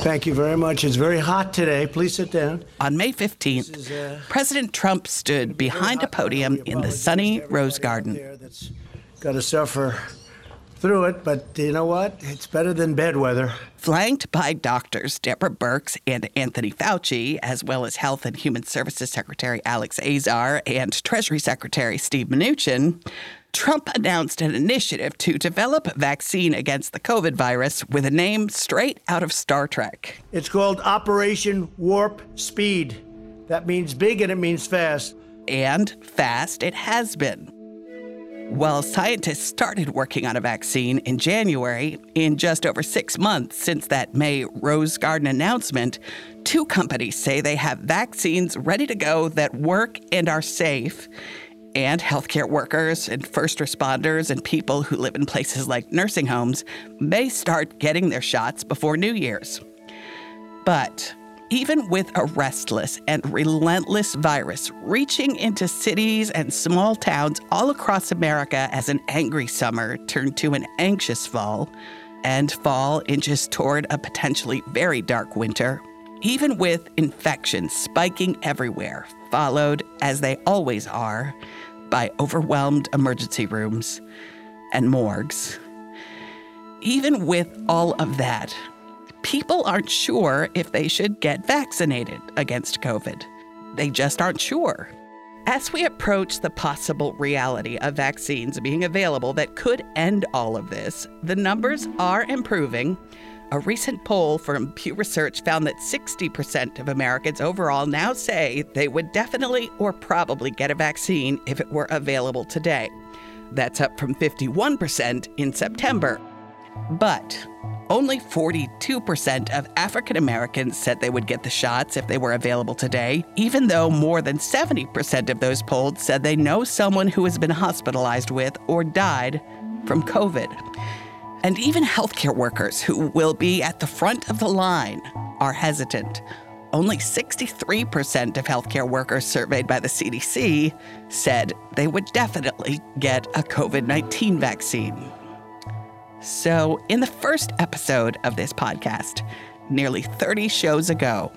Thank you very much. It's very hot today. Please sit down. On May 15th, is, uh, President Trump stood behind a podium in the sunny Rose Garden. That's got to suffer through it, but you know what? It's better than bed weather. Flanked by doctors Deborah Birx and Anthony Fauci, as well as Health and Human Services Secretary Alex Azar and Treasury Secretary Steve Mnuchin, Trump announced an initiative to develop a vaccine against the COVID virus with a name straight out of Star Trek. It's called Operation Warp Speed. That means big and it means fast. And fast it has been. While scientists started working on a vaccine in January, in just over six months since that May Rose Garden announcement, two companies say they have vaccines ready to go that work and are safe and healthcare workers and first responders and people who live in places like nursing homes may start getting their shots before New Year's. But even with a restless and relentless virus reaching into cities and small towns all across America as an angry summer turned to an anxious fall, and fall inches toward a potentially very dark winter, even with infections spiking everywhere, followed, as they always are, by overwhelmed emergency rooms and morgues. Even with all of that, people aren't sure if they should get vaccinated against COVID. They just aren't sure. As we approach the possible reality of vaccines being available that could end all of this, the numbers are improving a recent poll from Pew Research found that 60% of Americans overall now say they would definitely or probably get a vaccine if it were available today. That's up from 51% in September. But only 42% of African Americans said they would get the shots if they were available today, even though more than 70% of those polled said they know someone who has been hospitalized with or died from COVID. And even healthcare workers who will be at the front of the line are hesitant. Only 63% of healthcare workers surveyed by the CDC said they would definitely get a COVID 19 vaccine. So, in the first episode of this podcast, nearly 30 shows ago,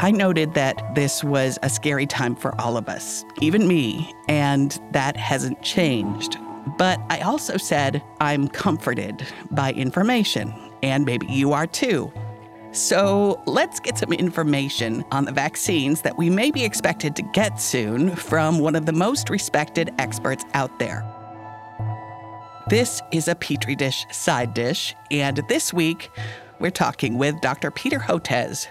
I noted that this was a scary time for all of us, even me, and that hasn't changed. But I also said I'm comforted by information, and maybe you are too. So let's get some information on the vaccines that we may be expected to get soon from one of the most respected experts out there. This is a Petri dish side dish, and this week we're talking with Dr. Peter Hotez,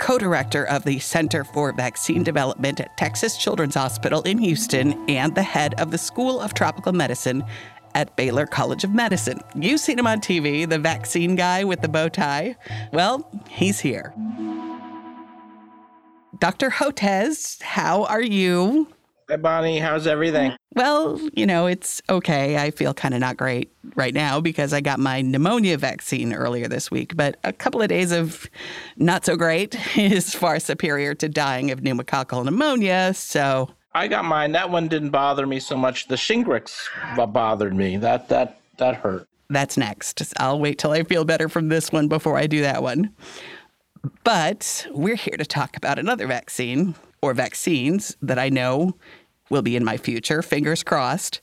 co director of the Center for Vaccine Development at Texas Children's Hospital in Houston, and the head of the School of Tropical Medicine at Baylor College of Medicine. You've seen him on TV, the vaccine guy with the bow tie. Well, he's here. Dr. Hotez, how are you? Hi, Bonnie. How's everything? Well, you know, it's okay. I feel kind of not great right now because I got my pneumonia vaccine earlier this week, but a couple of days of not so great is far superior to dying of pneumococcal pneumonia. So I got mine. That one didn't bother me so much. The Shingrix bothered me. That that that hurt. That's next. I'll wait till I feel better from this one before I do that one. But we're here to talk about another vaccine or vaccines that I know will be in my future, fingers crossed.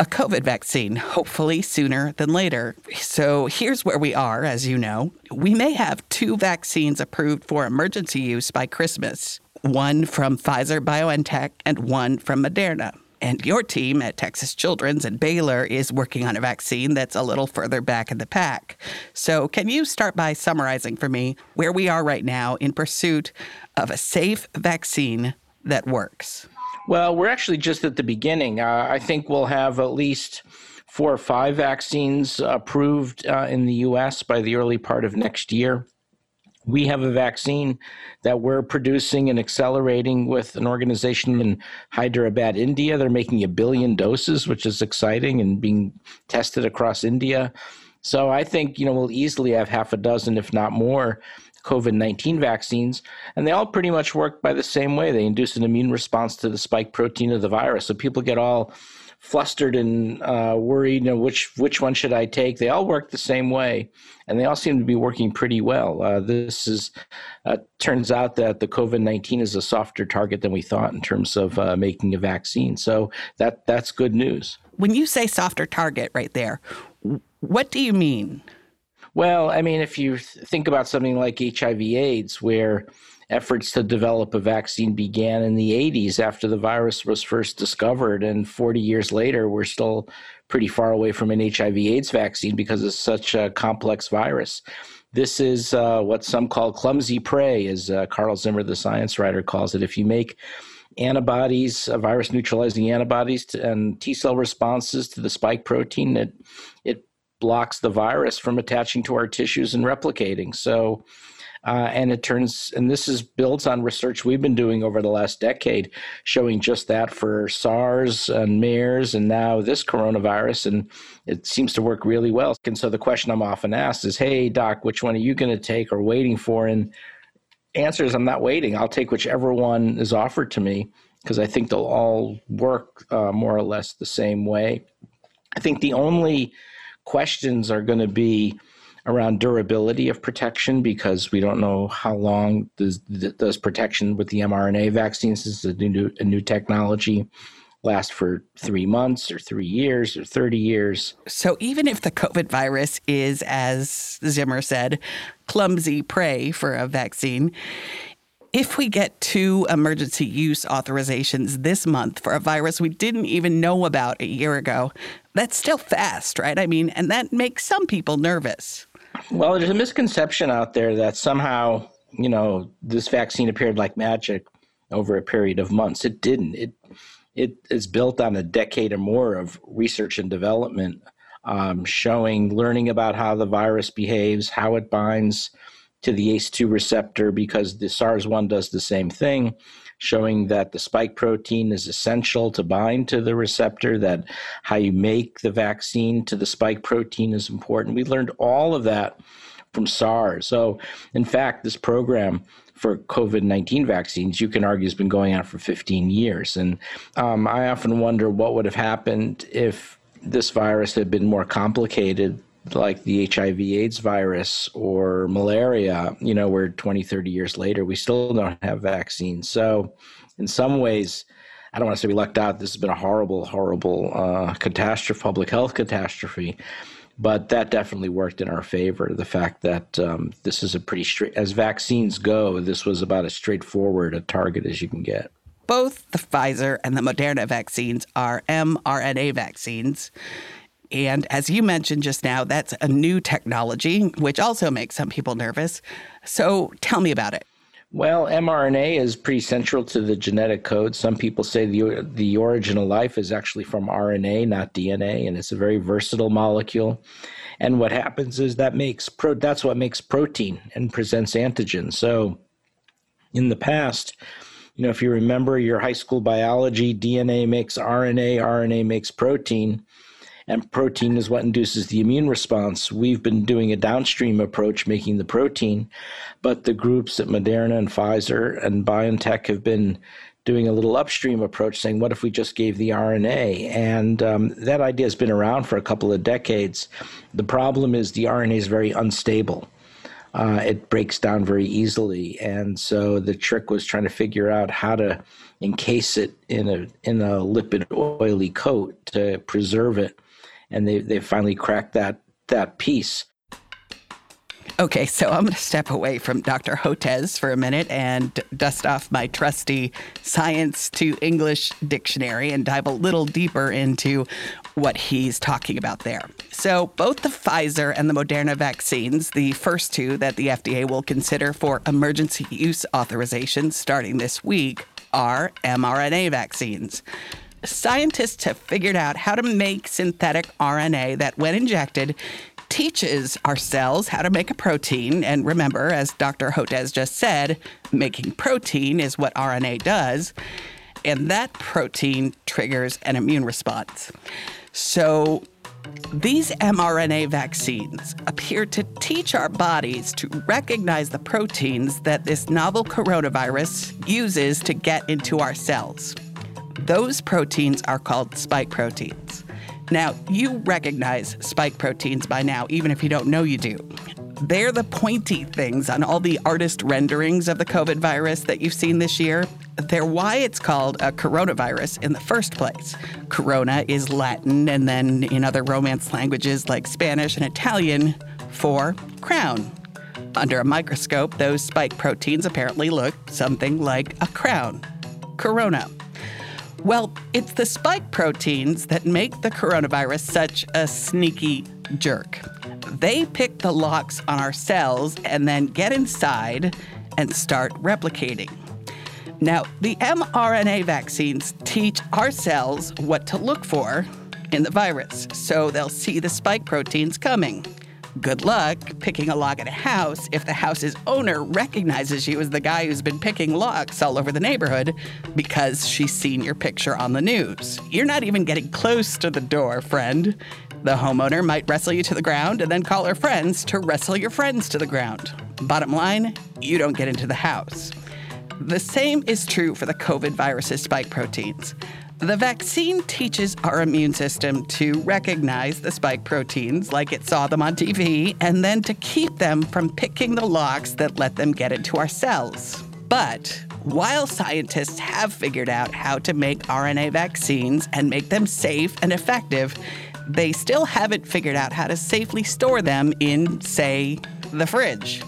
A COVID vaccine, hopefully sooner than later. So here's where we are, as you know. We may have two vaccines approved for emergency use by Christmas one from Pfizer BioNTech and one from Moderna. And your team at Texas Children's and Baylor is working on a vaccine that's a little further back in the pack. So, can you start by summarizing for me where we are right now in pursuit of a safe vaccine that works? Well, we're actually just at the beginning. Uh, I think we'll have at least four or five vaccines approved uh, in the US by the early part of next year. We have a vaccine that we're producing and accelerating with an organization in Hyderabad, India. They're making a billion doses, which is exciting and being tested across India. So I think, you know, we'll easily have half a dozen, if not more, COVID 19 vaccines, and they all pretty much work by the same way. They induce an immune response to the spike protein of the virus. So people get all flustered and uh, worried. You know, which which one should I take? They all work the same way, and they all seem to be working pretty well. Uh, this is uh, turns out that the COVID nineteen is a softer target than we thought in terms of uh, making a vaccine. So that that's good news. When you say softer target, right there, what do you mean? Well, I mean, if you think about something like HIV/AIDS, where efforts to develop a vaccine began in the 80s after the virus was first discovered. And 40 years later, we're still pretty far away from an HIV AIDS vaccine because it's such a complex virus. This is uh, what some call clumsy prey, as uh, Carl Zimmer, the science writer, calls it. If you make antibodies, uh, virus neutralizing antibodies to, and T cell responses to the spike protein, it, it blocks the virus from attaching to our tissues and replicating. So, uh, and it turns, and this is built on research we've been doing over the last decade, showing just that for SARS and MERS, and now this coronavirus, and it seems to work really well. And so the question I'm often asked is, "Hey, doc, which one are you going to take or waiting for?" And answer is, "I'm not waiting. I'll take whichever one is offered to me because I think they'll all work uh, more or less the same way." I think the only questions are going to be around durability of protection because we don't know how long does, does protection with the mRNA vaccines is a new, a new technology last for three months or three years or 30 years. So even if the COVID virus is, as Zimmer said, clumsy prey for a vaccine, if we get two emergency use authorizations this month for a virus we didn't even know about a year ago, that's still fast, right? I mean, and that makes some people nervous. Well, there's a misconception out there that somehow, you know, this vaccine appeared like magic over a period of months. It didn't. It it is built on a decade or more of research and development, um, showing, learning about how the virus behaves, how it binds to the ACE2 receptor, because the SARS-1 does the same thing, showing that the spike protein is essential to bind to the receptor, that how you make the vaccine to the spike protein is important. We learned all of that from SARS. So, in fact, this program for COVID 19 vaccines, you can argue, has been going on for 15 years. And um, I often wonder what would have happened if this virus had been more complicated like the HIV AIDS virus or malaria, you know, where 20, 30 years later, we still don't have vaccines. So, in some ways, I don't want to say we lucked out. This has been a horrible, horrible uh, catastrophe, public health catastrophe. But that definitely worked in our favor. The fact that um, this is a pretty straight, as vaccines go, this was about as straightforward a target as you can get. Both the Pfizer and the Moderna vaccines are mRNA vaccines. And as you mentioned just now, that's a new technology, which also makes some people nervous. So tell me about it. Well, mRNA is pretty central to the genetic code. Some people say the the origin of life is actually from RNA, not DNA, and it's a very versatile molecule. And what happens is that makes pro that's what makes protein and presents antigen. So in the past, you know, if you remember your high school biology, DNA makes RNA, RNA makes protein and protein is what induces the immune response. We've been doing a downstream approach, making the protein, but the groups at Moderna and Pfizer and BioNTech have been doing a little upstream approach, saying, what if we just gave the RNA? And um, that idea has been around for a couple of decades. The problem is the RNA is very unstable. Uh, it breaks down very easily, and so the trick was trying to figure out how to encase it in a in a lipid oily coat to preserve it and they they finally cracked that that piece. Okay, so I'm going to step away from Dr. Hotez for a minute and dust off my trusty science to English dictionary and dive a little deeper into what he's talking about there. So, both the Pfizer and the Moderna vaccines, the first two that the FDA will consider for emergency use authorization starting this week, are mRNA vaccines scientists have figured out how to make synthetic RNA that, when injected, teaches our cells how to make a protein. And remember, as Dr. Hotez just said, making protein is what RNA does. And that protein triggers an immune response. So, these mRNA vaccines appear to teach our bodies to recognize the proteins that this novel coronavirus uses to get into our cells. Those proteins are called spike proteins. Now, you recognize spike proteins by now, even if you don't know you do. They're the pointy things on all the artist renderings of the COVID virus that you've seen this year. They're why it's called a coronavirus in the first place. Corona is Latin, and then in other Romance languages like Spanish and Italian, for crown. Under a microscope, those spike proteins apparently look something like a crown. Corona. Well, it's the spike proteins that make the coronavirus such a sneaky jerk. They pick the locks on our cells and then get inside and start replicating. Now, the mRNA vaccines teach our cells what to look for in the virus, so they'll see the spike proteins coming. Good luck picking a lock at a house if the house's owner recognizes you as the guy who's been picking locks all over the neighborhood because she's seen your picture on the news. You're not even getting close to the door, friend. The homeowner might wrestle you to the ground and then call her friends to wrestle your friends to the ground. Bottom line, you don't get into the house. The same is true for the COVID virus's spike proteins. The vaccine teaches our immune system to recognize the spike proteins like it saw them on TV and then to keep them from picking the locks that let them get into our cells. But while scientists have figured out how to make RNA vaccines and make them safe and effective, they still haven't figured out how to safely store them in, say, the fridge.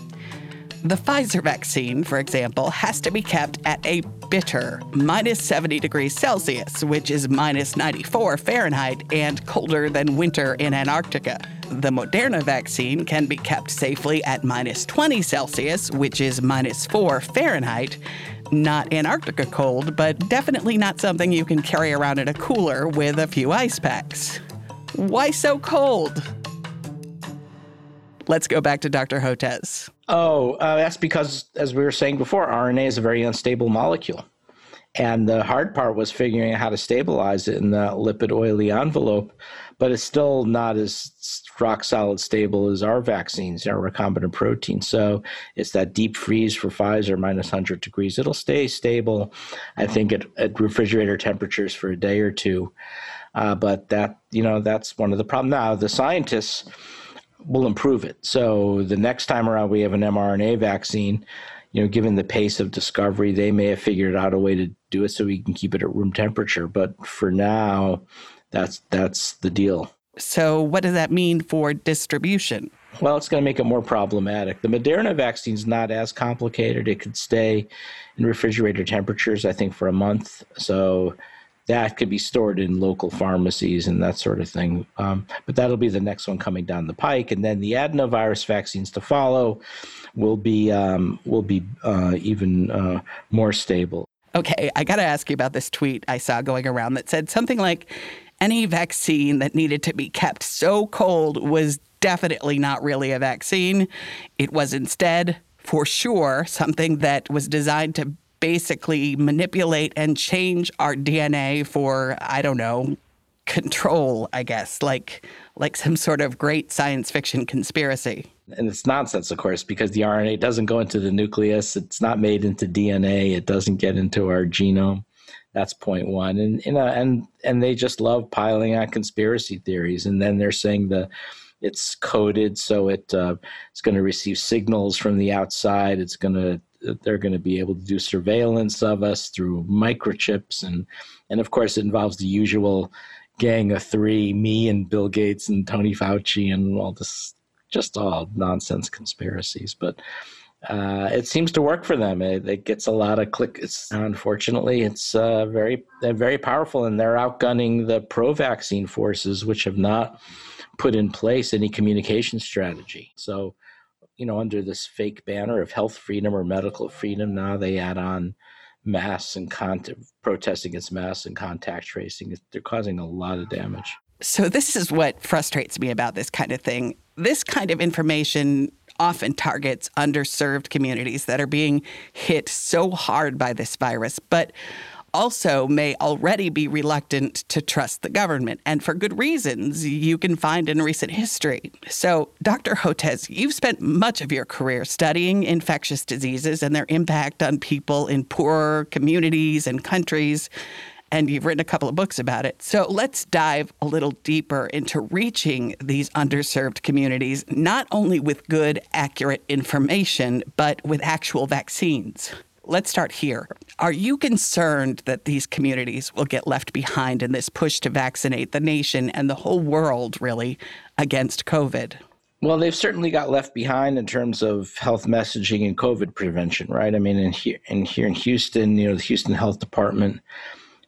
The Pfizer vaccine, for example, has to be kept at a bitter minus 70 degrees Celsius, which is minus 94 Fahrenheit and colder than winter in Antarctica. The Moderna vaccine can be kept safely at minus 20 Celsius, which is minus 4 Fahrenheit. Not Antarctica cold, but definitely not something you can carry around in a cooler with a few ice packs. Why so cold? Let's go back to Dr. Hotez. Oh, uh, that's because, as we were saying before, RNA is a very unstable molecule. And the hard part was figuring out how to stabilize it in the lipid oily envelope, but it's still not as rock solid stable as our vaccines, our recombinant protein. So it's that deep freeze for Pfizer, minus 100 degrees. It'll stay stable, I think, at, at refrigerator temperatures for a day or two. Uh, but that, you know, that's one of the problems. Now, the scientists, will improve it. So the next time around we have an mRNA vaccine, you know, given the pace of discovery, they may have figured out a way to do it so we can keep it at room temperature. But for now, that's that's the deal. So what does that mean for distribution? Well, it's going to make it more problematic. The Moderna vaccine is not as complicated. It could stay in refrigerator temperatures, I think, for a month. So that could be stored in local pharmacies and that sort of thing. Um, but that'll be the next one coming down the pike, and then the adenovirus vaccines to follow will be um, will be uh, even uh, more stable. Okay, I got to ask you about this tweet I saw going around that said something like, "Any vaccine that needed to be kept so cold was definitely not really a vaccine. It was instead." For sure, something that was designed to basically manipulate and change our DNA for, I don't know, control, I guess, like like some sort of great science fiction conspiracy. And it's nonsense, of course, because the RNA doesn't go into the nucleus. It's not made into DNA. It doesn't get into our genome. That's point one. And you know, and and they just love piling on conspiracy theories. And then they're saying the it's coded so it uh, it's going to receive signals from the outside. It's going to they're going to be able to do surveillance of us through microchips and and of course it involves the usual gang of three me and bill gates and tony fauci and all this just all nonsense conspiracies but uh, it seems to work for them. It, it, gets a lot of clicks unfortunately, it's uh, very very powerful, and they're outgunning the pro-vaccine forces, which have not put in place any communication strategy. So you know, under this fake banner of health freedom or medical freedom, now they add on mass and contact, protest against mass and contact tracing. They're causing a lot of damage. So, this is what frustrates me about this kind of thing. This kind of information often targets underserved communities that are being hit so hard by this virus. But also may already be reluctant to trust the government, and for good reasons you can find in recent history. So, Dr. Hotez, you've spent much of your career studying infectious diseases and their impact on people in poorer communities and countries. and you've written a couple of books about it. So let's dive a little deeper into reaching these underserved communities, not only with good, accurate information, but with actual vaccines. Let's start here. Are you concerned that these communities will get left behind in this push to vaccinate the nation and the whole world, really, against COVID? Well, they've certainly got left behind in terms of health messaging and COVID prevention, right? I mean, in here, in here in Houston, you know, the Houston Health Department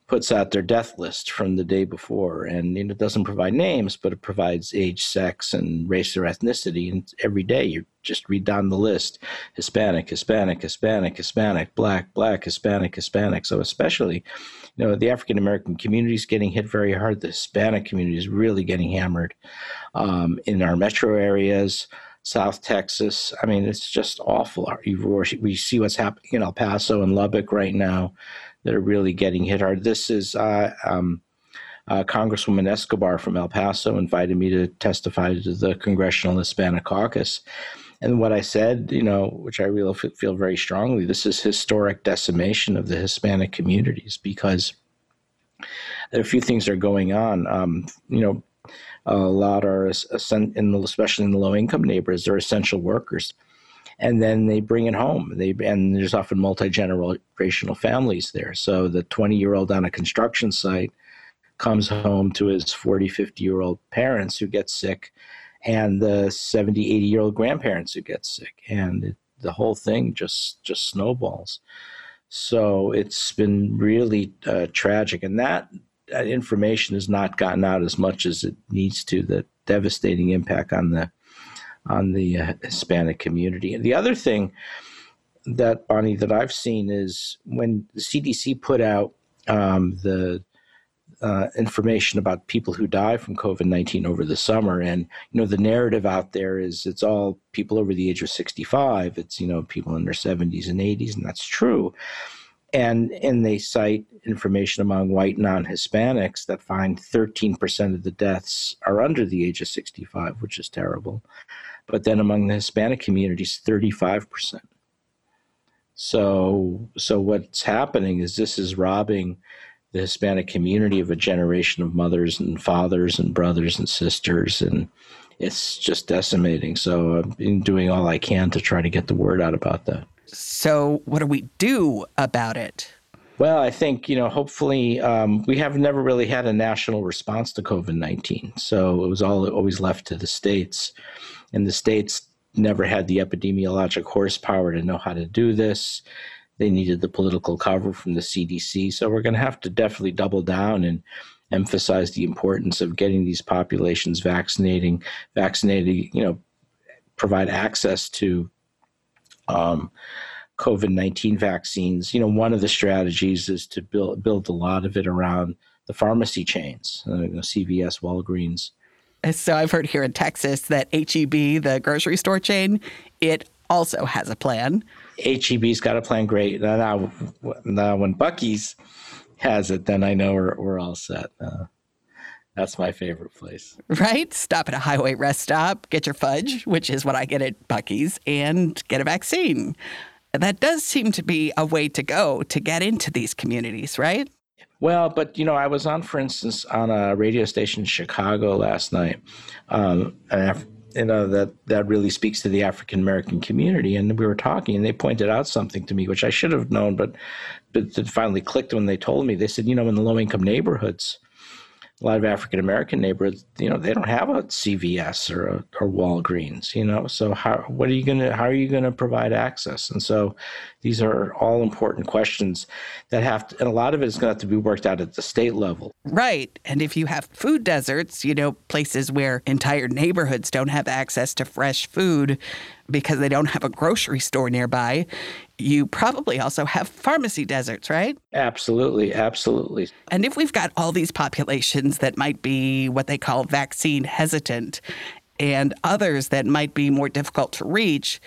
puts out their death list from the day before, and you know, it doesn't provide names, but it provides age, sex, and race or ethnicity. And every day you just read down the list: Hispanic, Hispanic, Hispanic, Hispanic, Black, Black, Hispanic, Hispanic. So especially, you know, the African American community is getting hit very hard. The Hispanic community is really getting hammered um, in our metro areas. South Texas. I mean, it's just awful. We see what's happening in El Paso and Lubbock right now that are really getting hit hard. This is uh, um, uh, Congresswoman Escobar from El Paso invited me to testify to the Congressional Hispanic Caucus. And what I said, you know, which I really feel very strongly, this is historic decimation of the Hispanic communities because there are a few things that are going on. Um, you know, a lot are, especially in the low income neighborhoods, they're essential workers and then they bring it home. They and there's often multi generational families there. So the 20 year old on a construction site comes home to his 40, 50 year old parents who get sick, and the 70, 80 year old grandparents who get sick, and it, the whole thing just just snowballs. So it's been really uh, tragic, and that, that information has not gotten out as much as it needs to. The devastating impact on the on the uh, Hispanic community. And the other thing that Bonnie that I've seen is when the CDC put out um, the uh, information about people who die from COVID nineteen over the summer, and you know the narrative out there is it's all people over the age of sixty five. It's you know people in their seventies and eighties, and that's true. And and they cite information among white non-Hispanics that find 13% of the deaths are under the age of 65, which is terrible but then among the Hispanic communities, 35%. So, so what's happening is this is robbing the Hispanic community of a generation of mothers and fathers and brothers and sisters, and it's just decimating. So, I've been doing all I can to try to get the word out about that. So, what do we do about it? Well, I think, you know, hopefully um, we have never really had a national response to COVID 19. So it was all always left to the states and the states never had the epidemiologic horsepower to know how to do this. They needed the political cover from the CDC. So we're going to have to definitely double down and emphasize the importance of getting these populations vaccinating, vaccinated, you know, provide access to um, COVID 19 vaccines. You know, one of the strategies is to build, build a lot of it around the pharmacy chains, uh, you know, CVS, Walgreens, so I've heard here in Texas that HEB, the grocery store chain, it also has a plan. HEB's got a plan. Great. Now, now when Buc-ee's has it, then I know we're, we're all set. Uh, that's my favorite place. Right? Stop at a highway rest stop, get your fudge, which is what I get at Buc-ee's, and get a vaccine. That does seem to be a way to go to get into these communities, right? Well, but you know, I was on, for instance, on a radio station in Chicago last night, um, and you know that that really speaks to the African American community. And we were talking, and they pointed out something to me which I should have known, but but it finally clicked when they told me. They said, you know, in the low income neighborhoods, a lot of African American neighborhoods, you know, they don't have a CVS or a, or Walgreens, you know. So how what are you gonna how are you gonna provide access? And so these are all important questions that have to, and a lot of it is going to have to be worked out at the state level. Right. And if you have food deserts, you know, places where entire neighborhoods don't have access to fresh food because they don't have a grocery store nearby, you probably also have pharmacy deserts, right? Absolutely, absolutely. And if we've got all these populations that might be what they call vaccine hesitant and others that might be more difficult to reach,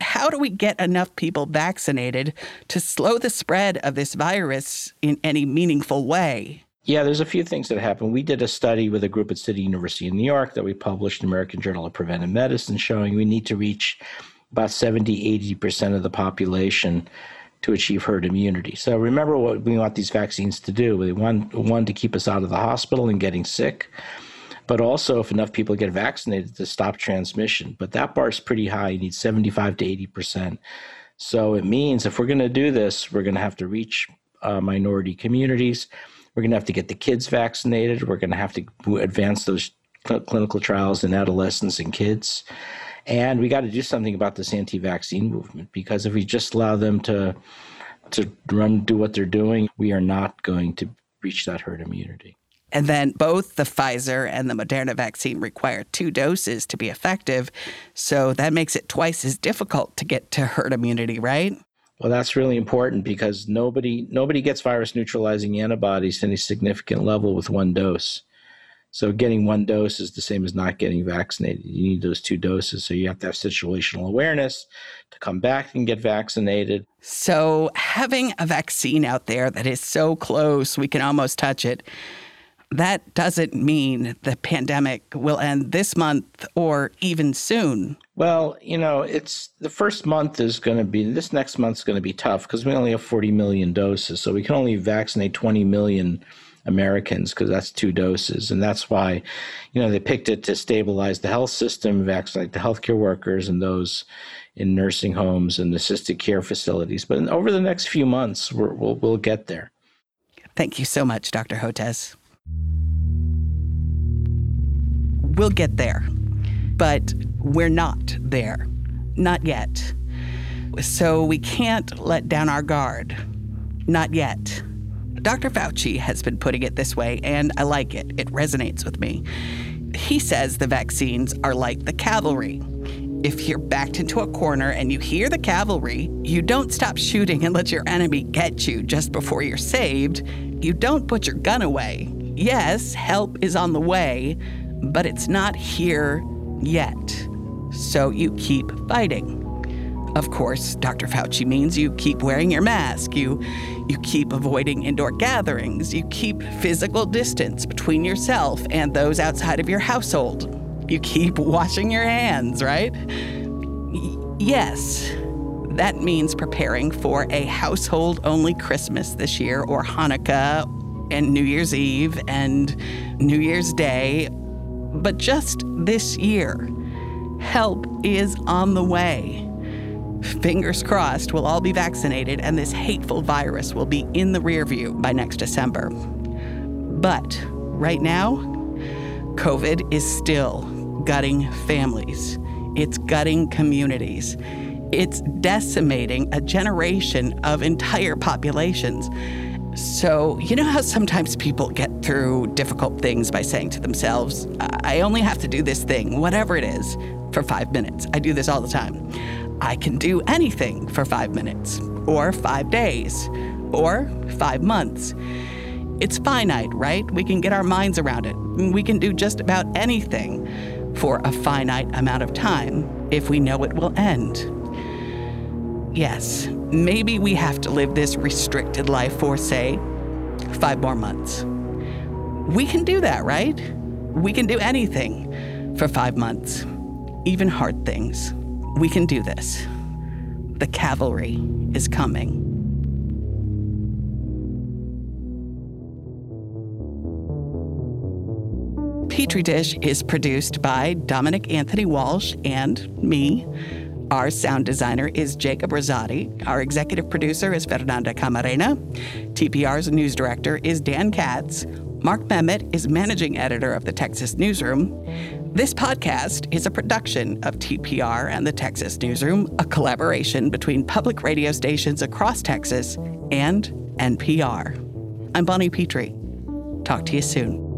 how do we get enough people vaccinated to slow the spread of this virus in any meaningful way? Yeah, there's a few things that happen. We did a study with a group at City University in New York that we published in American Journal of Preventive Medicine showing we need to reach about 70, 80% of the population to achieve herd immunity. So remember what we want these vaccines to do. We want one to keep us out of the hospital and getting sick, but also if enough people get vaccinated to stop transmission. But that bar is pretty high. You need 75 to 80 percent. So it means if we're going to do this, we're going to have to reach uh, minority communities. We're going to have to get the kids vaccinated. We're going to have to advance those cl- clinical trials in adolescents and kids. And we got to do something about this anti-vaccine movement because if we just allow them to to run do what they're doing, we are not going to reach that herd immunity. And then both the Pfizer and the Moderna vaccine require two doses to be effective. So that makes it twice as difficult to get to herd immunity, right? Well, that's really important because nobody nobody gets virus neutralizing antibodies to any significant level with one dose. So getting one dose is the same as not getting vaccinated. You need those two doses. So you have to have situational awareness to come back and get vaccinated. So having a vaccine out there that is so close we can almost touch it, that doesn't mean the pandemic will end this month or even soon. Well, you know, it's the first month is going to be this next month's going to be tough because we only have 40 million doses. So we can only vaccinate 20 million Americans because that's two doses. And that's why, you know, they picked it to stabilize the health system, vaccinate the healthcare workers and those in nursing homes and assisted care facilities. But over the next few months, we will we'll get there. Thank you so much, Dr. Hotez. We'll get there, but we're not there. Not yet. So we can't let down our guard. Not yet. Dr. Fauci has been putting it this way, and I like it. It resonates with me. He says the vaccines are like the cavalry. If you're backed into a corner and you hear the cavalry, you don't stop shooting and let your enemy get you just before you're saved. You don't put your gun away. Yes, help is on the way, but it's not here yet. So you keep fighting. Of course, Dr. Fauci means you keep wearing your mask, you you keep avoiding indoor gatherings, you keep physical distance between yourself and those outside of your household. You keep washing your hands, right? Y- yes. That means preparing for a household only Christmas this year or Hanukkah and New Year's Eve and New Year's Day. But just this year, help is on the way. Fingers crossed, we'll all be vaccinated and this hateful virus will be in the rear view by next December. But right now, COVID is still gutting families, it's gutting communities, it's decimating a generation of entire populations. So, you know how sometimes people get through difficult things by saying to themselves, I only have to do this thing, whatever it is, for five minutes. I do this all the time. I can do anything for five minutes, or five days, or five months. It's finite, right? We can get our minds around it. We can do just about anything for a finite amount of time if we know it will end. Yes, maybe we have to live this restricted life for, say, five more months. We can do that, right? We can do anything for five months, even hard things. We can do this. The cavalry is coming. Petri Dish is produced by Dominic Anthony Walsh and me. Our sound designer is Jacob Rosati. Our executive producer is Fernanda Camarena. TPR's news director is Dan Katz. Mark Memmott is managing editor of the Texas Newsroom. This podcast is a production of TPR and the Texas Newsroom, a collaboration between public radio stations across Texas and NPR. I'm Bonnie Petrie. Talk to you soon.